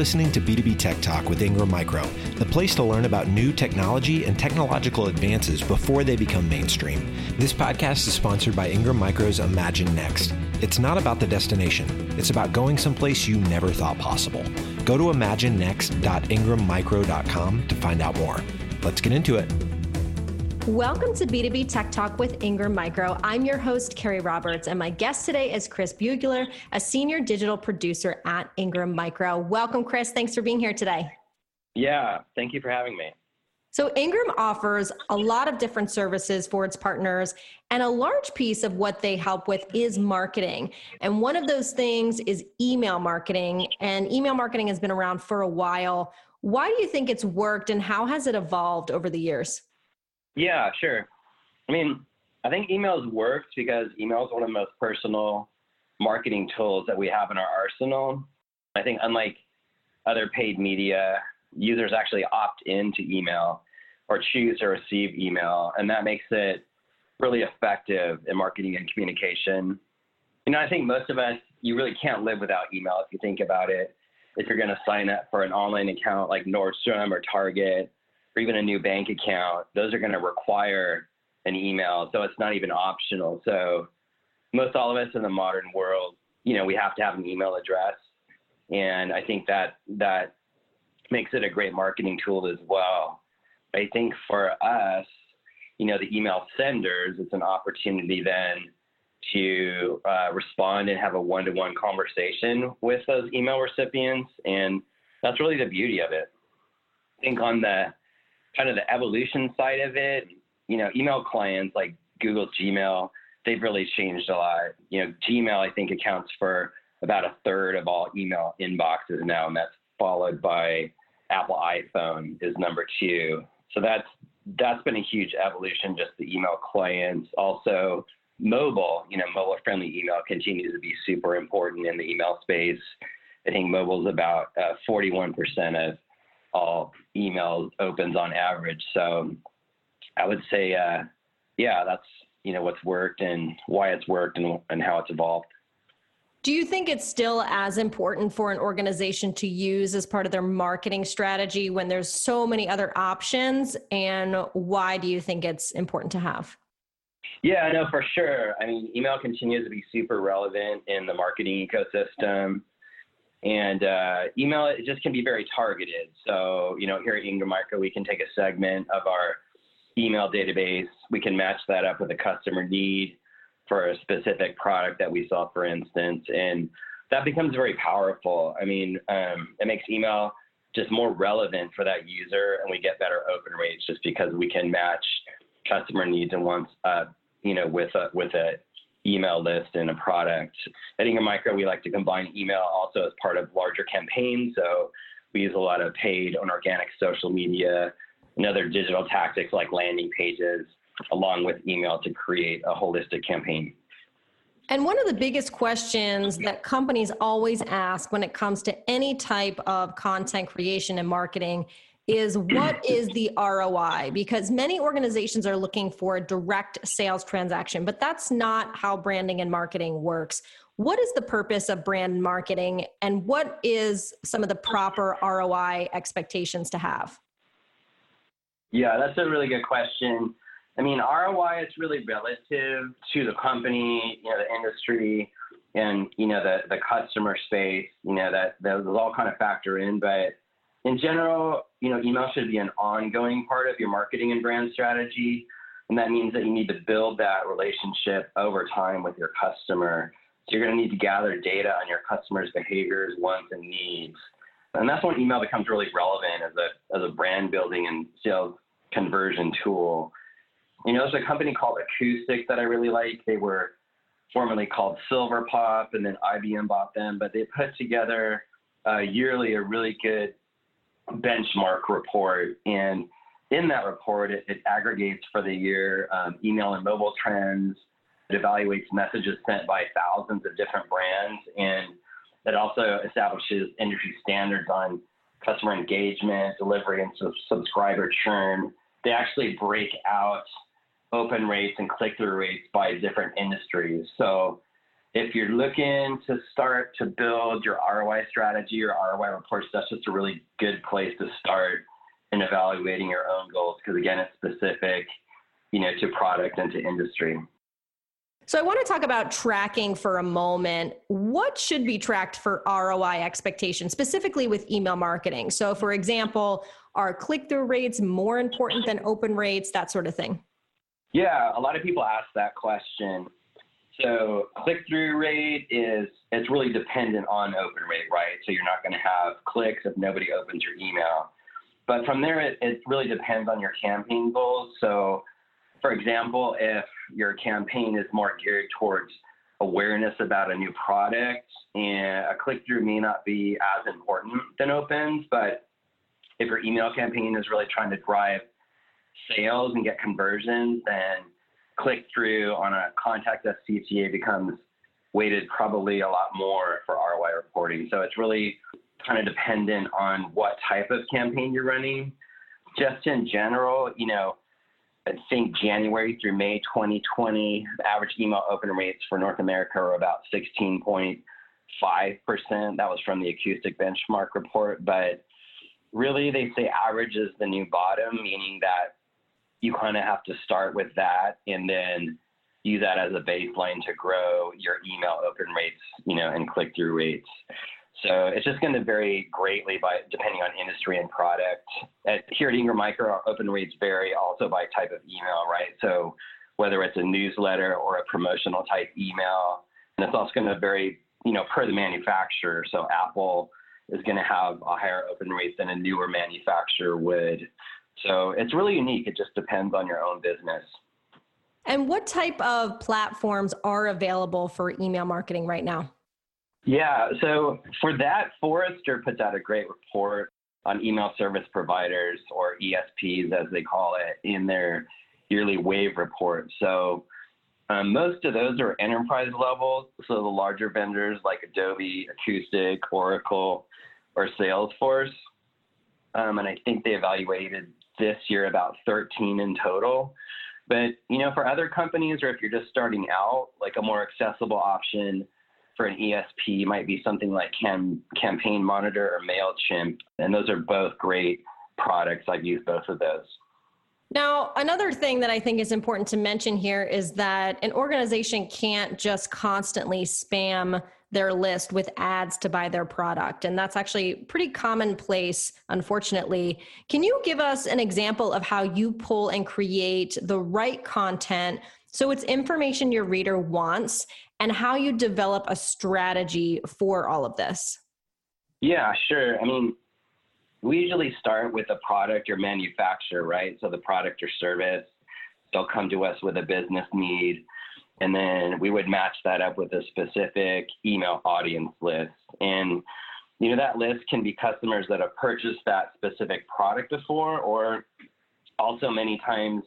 listening to B2B Tech Talk with Ingram Micro, the place to learn about new technology and technological advances before they become mainstream. This podcast is sponsored by Ingram Micro's Imagine Next. It's not about the destination, it's about going someplace you never thought possible. Go to imaginenext.ingrammicro.com to find out more. Let's get into it. Welcome to B2B Tech Talk with Ingram Micro. I'm your host, Carrie Roberts, and my guest today is Chris Bugler, a senior digital producer at Ingram Micro. Welcome, Chris. Thanks for being here today. Yeah, thank you for having me. So, Ingram offers a lot of different services for its partners, and a large piece of what they help with is marketing. And one of those things is email marketing, and email marketing has been around for a while. Why do you think it's worked, and how has it evolved over the years? Yeah, sure. I mean, I think emails worked because email is one of the most personal marketing tools that we have in our arsenal. I think unlike other paid media, users actually opt into email or choose to receive email, and that makes it really effective in marketing and communication. You know, I think most of us, you really can't live without email if you think about it. If you're going to sign up for an online account like Nordstrom or Target, even a new bank account, those are going to require an email. So it's not even optional. So most all of us in the modern world, you know, we have to have an email address. And I think that that makes it a great marketing tool as well. I think for us, you know, the email senders, it's an opportunity then to uh, respond and have a one-to-one conversation with those email recipients. And that's really the beauty of it. I think on the kind of the evolution side of it, you know, email clients like Google Gmail, they've really changed a lot. You know, Gmail I think accounts for about a third of all email inboxes now, and that's followed by Apple iPhone is number two. So that's that's been a huge evolution, just the email clients. Also, mobile, you know, mobile friendly email continues to be super important in the email space. I think mobile is about uh, 41% of all email opens on average. So I would say, uh, yeah, that's you know what's worked and why it's worked and, and how it's evolved. Do you think it's still as important for an organization to use as part of their marketing strategy when there's so many other options? And why do you think it's important to have? Yeah, no, for sure. I mean, email continues to be super relevant in the marketing ecosystem. And uh, email it just can be very targeted. So, you know, here at Ingram Micro, we can take a segment of our email database. We can match that up with a customer need for a specific product that we sell, for instance, and that becomes very powerful. I mean, um, it makes email just more relevant for that user, and we get better open rates just because we can match customer needs and wants, uh, you know, with a with a email list and a product. At Ingram Micro, we like to combine email also as part of larger campaigns. So we use a lot of paid and organic social media and other digital tactics like landing pages along with email to create a holistic campaign. And one of the biggest questions that companies always ask when it comes to any type of content creation and marketing is what is the ROI? Because many organizations are looking for a direct sales transaction, but that's not how branding and marketing works. What is the purpose of brand marketing and what is some of the proper ROI expectations to have? Yeah, that's a really good question. I mean, ROI is really relative to the company, you know, the industry, and you know the the customer space. You know that those all kind of factor in, but in general, you know, email should be an ongoing part of your marketing and brand strategy. And that means that you need to build that relationship over time with your customer. So you're going to need to gather data on your customers' behaviors, wants, and needs. And that's when email becomes really relevant as a, as a brand building and sales conversion tool. You know, there's a company called Acoustic that I really like. They were formerly called Silverpop, and then IBM bought them, but they put together uh, yearly a really good benchmark report. And in that report, it, it aggregates for the year um, email and mobile trends. It evaluates messages sent by thousands of different brands. And it also establishes industry standards on customer engagement, delivery, and subscriber churn. They actually break out open rates and click through rates by different industries. So if you're looking to start to build your ROI strategy or ROI reports, that's just a really good place to start in evaluating your own goals because again, it's specific, you know, to product and to industry. So I want to talk about tracking for a moment. What should be tracked for ROI expectations, specifically with email marketing? So, for example, are click through rates more important than open rates, that sort of thing? Yeah, a lot of people ask that question. So click through rate is it's really dependent on open rate, right? So you're not going to have clicks if nobody opens your email. But from there, it, it really depends on your campaign goals. So, for example, if your campaign is more geared towards awareness about a new product, and a click through may not be as important than opens, but if your email campaign is really trying to drive sales and get conversions, then click through on a contact us CTA becomes weighted probably a lot more for ROI reporting. So it's really kind of dependent on what type of campaign you're running. Just in general, you know, I think January through May 2020, average email open rates for North America are about 16.5%. That was from the acoustic benchmark report. But really, they say average is the new bottom, meaning that you kind of have to start with that and then use that as a baseline to grow your email open rates, you know, and click through rates. So it's just going to vary greatly by depending on industry and product. At, here at Ingram Micro, our open rates vary also by type of email, right? So whether it's a newsletter or a promotional type email, and it's also going to vary, you know, per the manufacturer. So Apple is going to have a higher open rate than a newer manufacturer would. So it's really unique. It just depends on your own business. And what type of platforms are available for email marketing right now? Yeah, so for that, Forrester puts out a great report on email service providers or ESPs, as they call it, in their yearly wave report. So um, most of those are enterprise level. So the larger vendors like Adobe, Acoustic, Oracle, or Salesforce. Um, and I think they evaluated this year about 13 in total. But you know, for other companies, or if you're just starting out, like a more accessible option for an ESP might be something like Cam- Campaign Monitor or Mailchimp, and those are both great products. I've used both of those. Now, another thing that I think is important to mention here is that an organization can't just constantly spam their list with ads to buy their product. And that's actually pretty commonplace, unfortunately. Can you give us an example of how you pull and create the right content so it's information your reader wants and how you develop a strategy for all of this? Yeah, sure. I mean, we usually start with a product or manufacturer, right? So the product or service, they'll come to us with a business need and then we would match that up with a specific email audience list. And you know that list can be customers that have purchased that specific product before, or also many times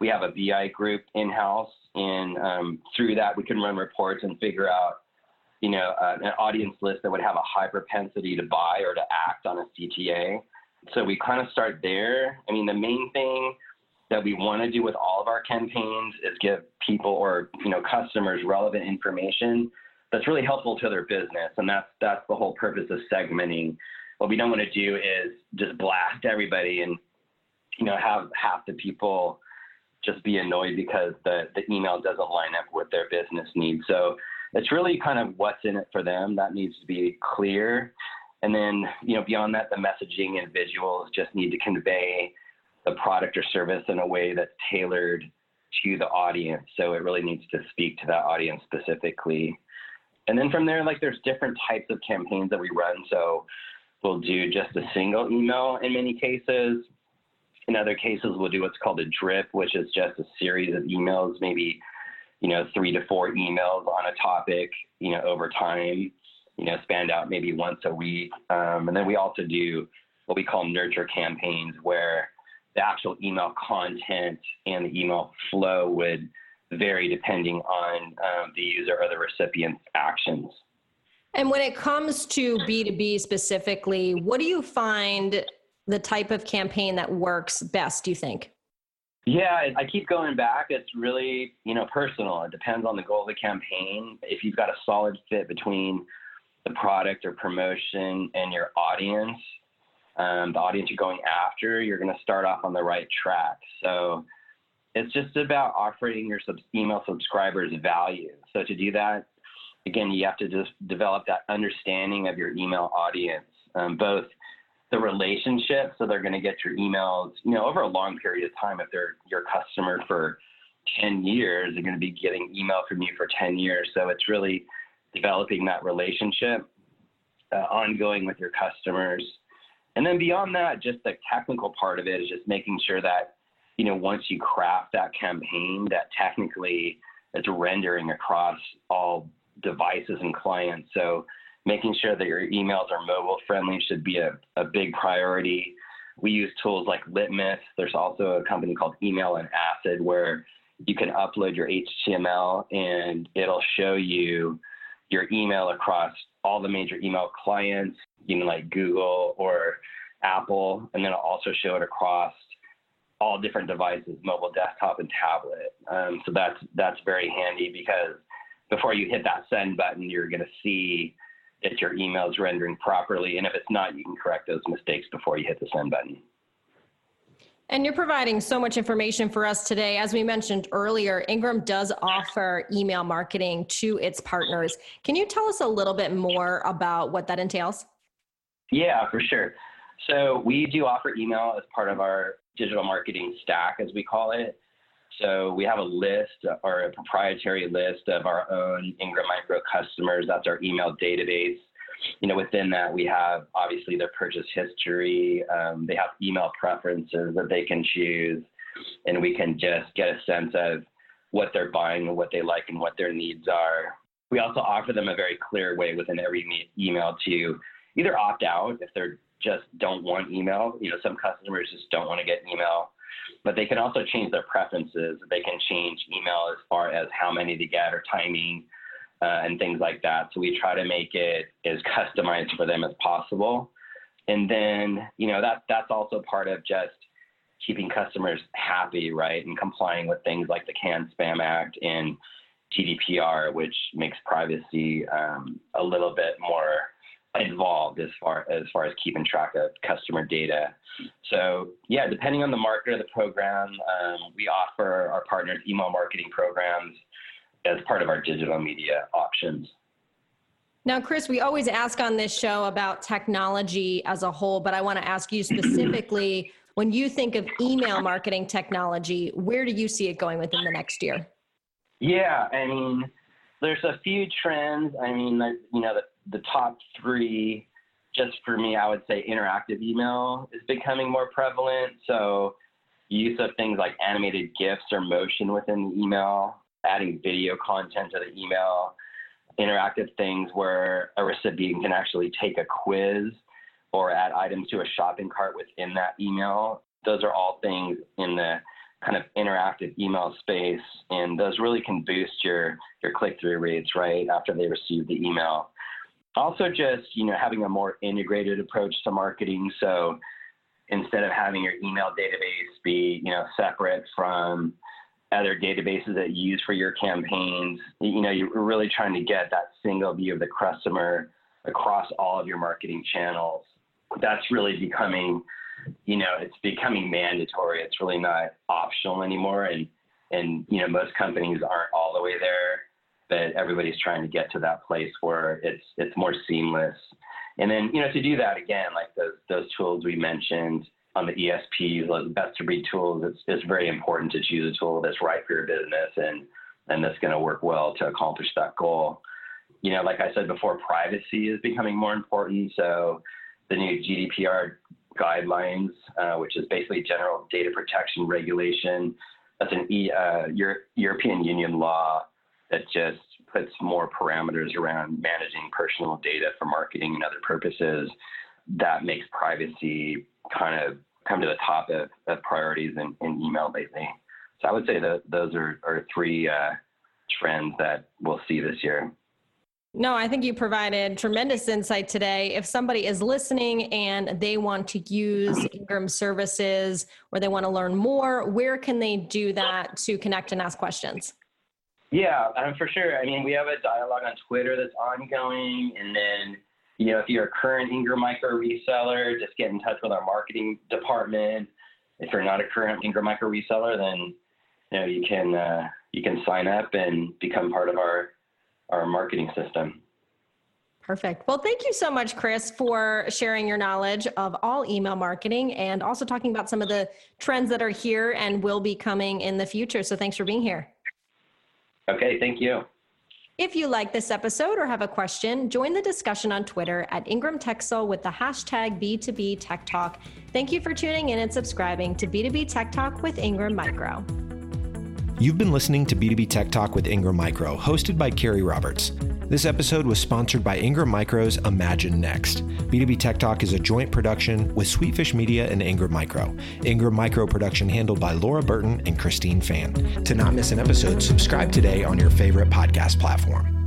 we have a BI group in house, and um, through that we can run reports and figure out you know uh, an audience list that would have a high propensity to buy or to act on a CTA. So we kind of start there. I mean, the main thing that we want to do with all of our campaigns is give people or you know customers relevant information that's really helpful to their business. And that's that's the whole purpose of segmenting. What we don't want to do is just blast everybody and you know have half the people just be annoyed because the, the email doesn't line up with their business needs. So it's really kind of what's in it for them that needs to be clear. And then you know beyond that the messaging and visuals just need to convey the product or service in a way that's tailored to the audience. So it really needs to speak to that audience specifically. And then from there, like there's different types of campaigns that we run. So we'll do just a single email in many cases. In other cases, we'll do what's called a drip, which is just a series of emails, maybe, you know, three to four emails on a topic, you know, over time, you know, spanned out maybe once a week. Um, and then we also do what we call nurture campaigns, where the actual email content and the email flow would vary depending on um, the user or the recipient's actions. And when it comes to B2B specifically, what do you find the type of campaign that works best, do you think? Yeah, I keep going back. It's really, you know, personal. It depends on the goal of the campaign. If you've got a solid fit between the product or promotion and your audience, um, the audience you're going after, you're going to start off on the right track. So it's just about offering your sub- email subscribers value. So to do that, again, you have to just develop that understanding of your email audience, um, both the relationship, so they're going to get your emails, you know, over a long period of time. If they're your customer for 10 years, they're going to be getting email from you for 10 years. So it's really developing that relationship, uh, ongoing with your customers. And then beyond that, just the technical part of it is just making sure that, you know, once you craft that campaign, that technically it's rendering across all devices and clients. So making sure that your emails are mobile friendly should be a, a big priority. We use tools like Litmus. There's also a company called Email on Acid where you can upload your HTML and it'll show you your email across all the major email clients, know, like Google or Apple, and then it'll also show it across all different devices, mobile, desktop, and tablet. Um, so that's that's very handy because before you hit that send button, you're going to see that your email is rendering properly. And if it's not, you can correct those mistakes before you hit the send button. And you're providing so much information for us today. As we mentioned earlier, Ingram does offer email marketing to its partners. Can you tell us a little bit more about what that entails? Yeah, for sure. So we do offer email as part of our digital marketing stack, as we call it. So we have a list or a proprietary list of our own Ingram Micro customers. That's our email database. You know, within that, we have obviously their purchase history. Um, they have email preferences that they can choose, and we can just get a sense of what they're buying and what they like and what their needs are. We also offer them a very clear way within every email to either opt out if they're just don't want email. You know, some customers just don't want to get email but they can also change their preferences. They can change email as far as how many they get or timing uh, and things like that. So we try to make it as customized for them as possible. And then, you know, that that's also part of just keeping customers happy, right, and complying with things like the CAN-SPAM Act and GDPR, which makes privacy um, a little bit more involved as far as far as keeping track of customer data. So yeah, depending on the market or the program, um, we offer our partners email marketing programs as part of our digital media options. Now, Chris, we always ask on this show about technology as a whole, but I want to ask you specifically when you think of email marketing technology, where do you see it going within the next year? Yeah, I mean, there's a few trends. I mean, you know, the, the top three, just for me, I would say interactive email is becoming more prevalent. So, use of things like animated GIFs or motion within the email, adding video content to the email, interactive things where a recipient can actually take a quiz or add items to a shopping cart within that email. Those are all things in the kind of interactive email space, and those really can boost your your click through rates right after they receive the email. Also, just you know having a more integrated approach to marketing. So instead of having your email database be you know separate from other databases that you use for your campaigns, you know you're really trying to get that single view of the customer across all of your marketing channels. That's really becoming you know, it's becoming mandatory. It's really not optional anymore. And, and, you know, most companies aren't all the way there, but everybody's trying to get to that place where it's, it's more seamless. And then, you know, to do that again, like those, those tools we mentioned on the ESPs, like best of breed tools, it's, it's very important to choose a tool that's right for your business and, and that's going to work well to accomplish that goal. You know, like I said before, privacy is becoming more important. So the new GDPR guidelines, uh, which is basically general data protection regulation. That's an e, uh, Euro- European Union law that just puts more parameters around managing personal data for marketing and other purposes. That makes privacy kind of come to the top of, of priorities in, in, email lately. So I would say that those are, are three uh, trends that we'll see this year. No, I think you provided tremendous insight today. If somebody is listening and they want to use Ingram services or they want to learn more, where can they do that to connect and ask questions? Yeah, um, for sure. I mean, we have a dialogue on Twitter that's ongoing. And then, you know, if you're a current Ingram Micro reseller, just get in touch with our marketing department. If you're not a current Ingram Micro reseller, then, you know, you can, uh, you can sign up and become part of our our marketing system. Perfect. Well, thank you so much, Chris, for sharing your knowledge of all email marketing and also talking about some of the trends that are here and will be coming in the future. So thanks for being here. Okay, thank you. If you like this episode or have a question, join the discussion on Twitter at Ingram TechSol with the hashtag B2B Tech Talk. Thank you for tuning in and subscribing to B2B Tech Talk with Ingram Micro. You've been listening to B2B Tech Talk with Ingram Micro, hosted by Carrie Roberts. This episode was sponsored by Ingram Micro's Imagine Next. B2B Tech Talk is a joint production with Sweetfish Media and Ingram Micro. Ingram Micro production handled by Laura Burton and Christine Fan. To not miss an episode, subscribe today on your favorite podcast platform.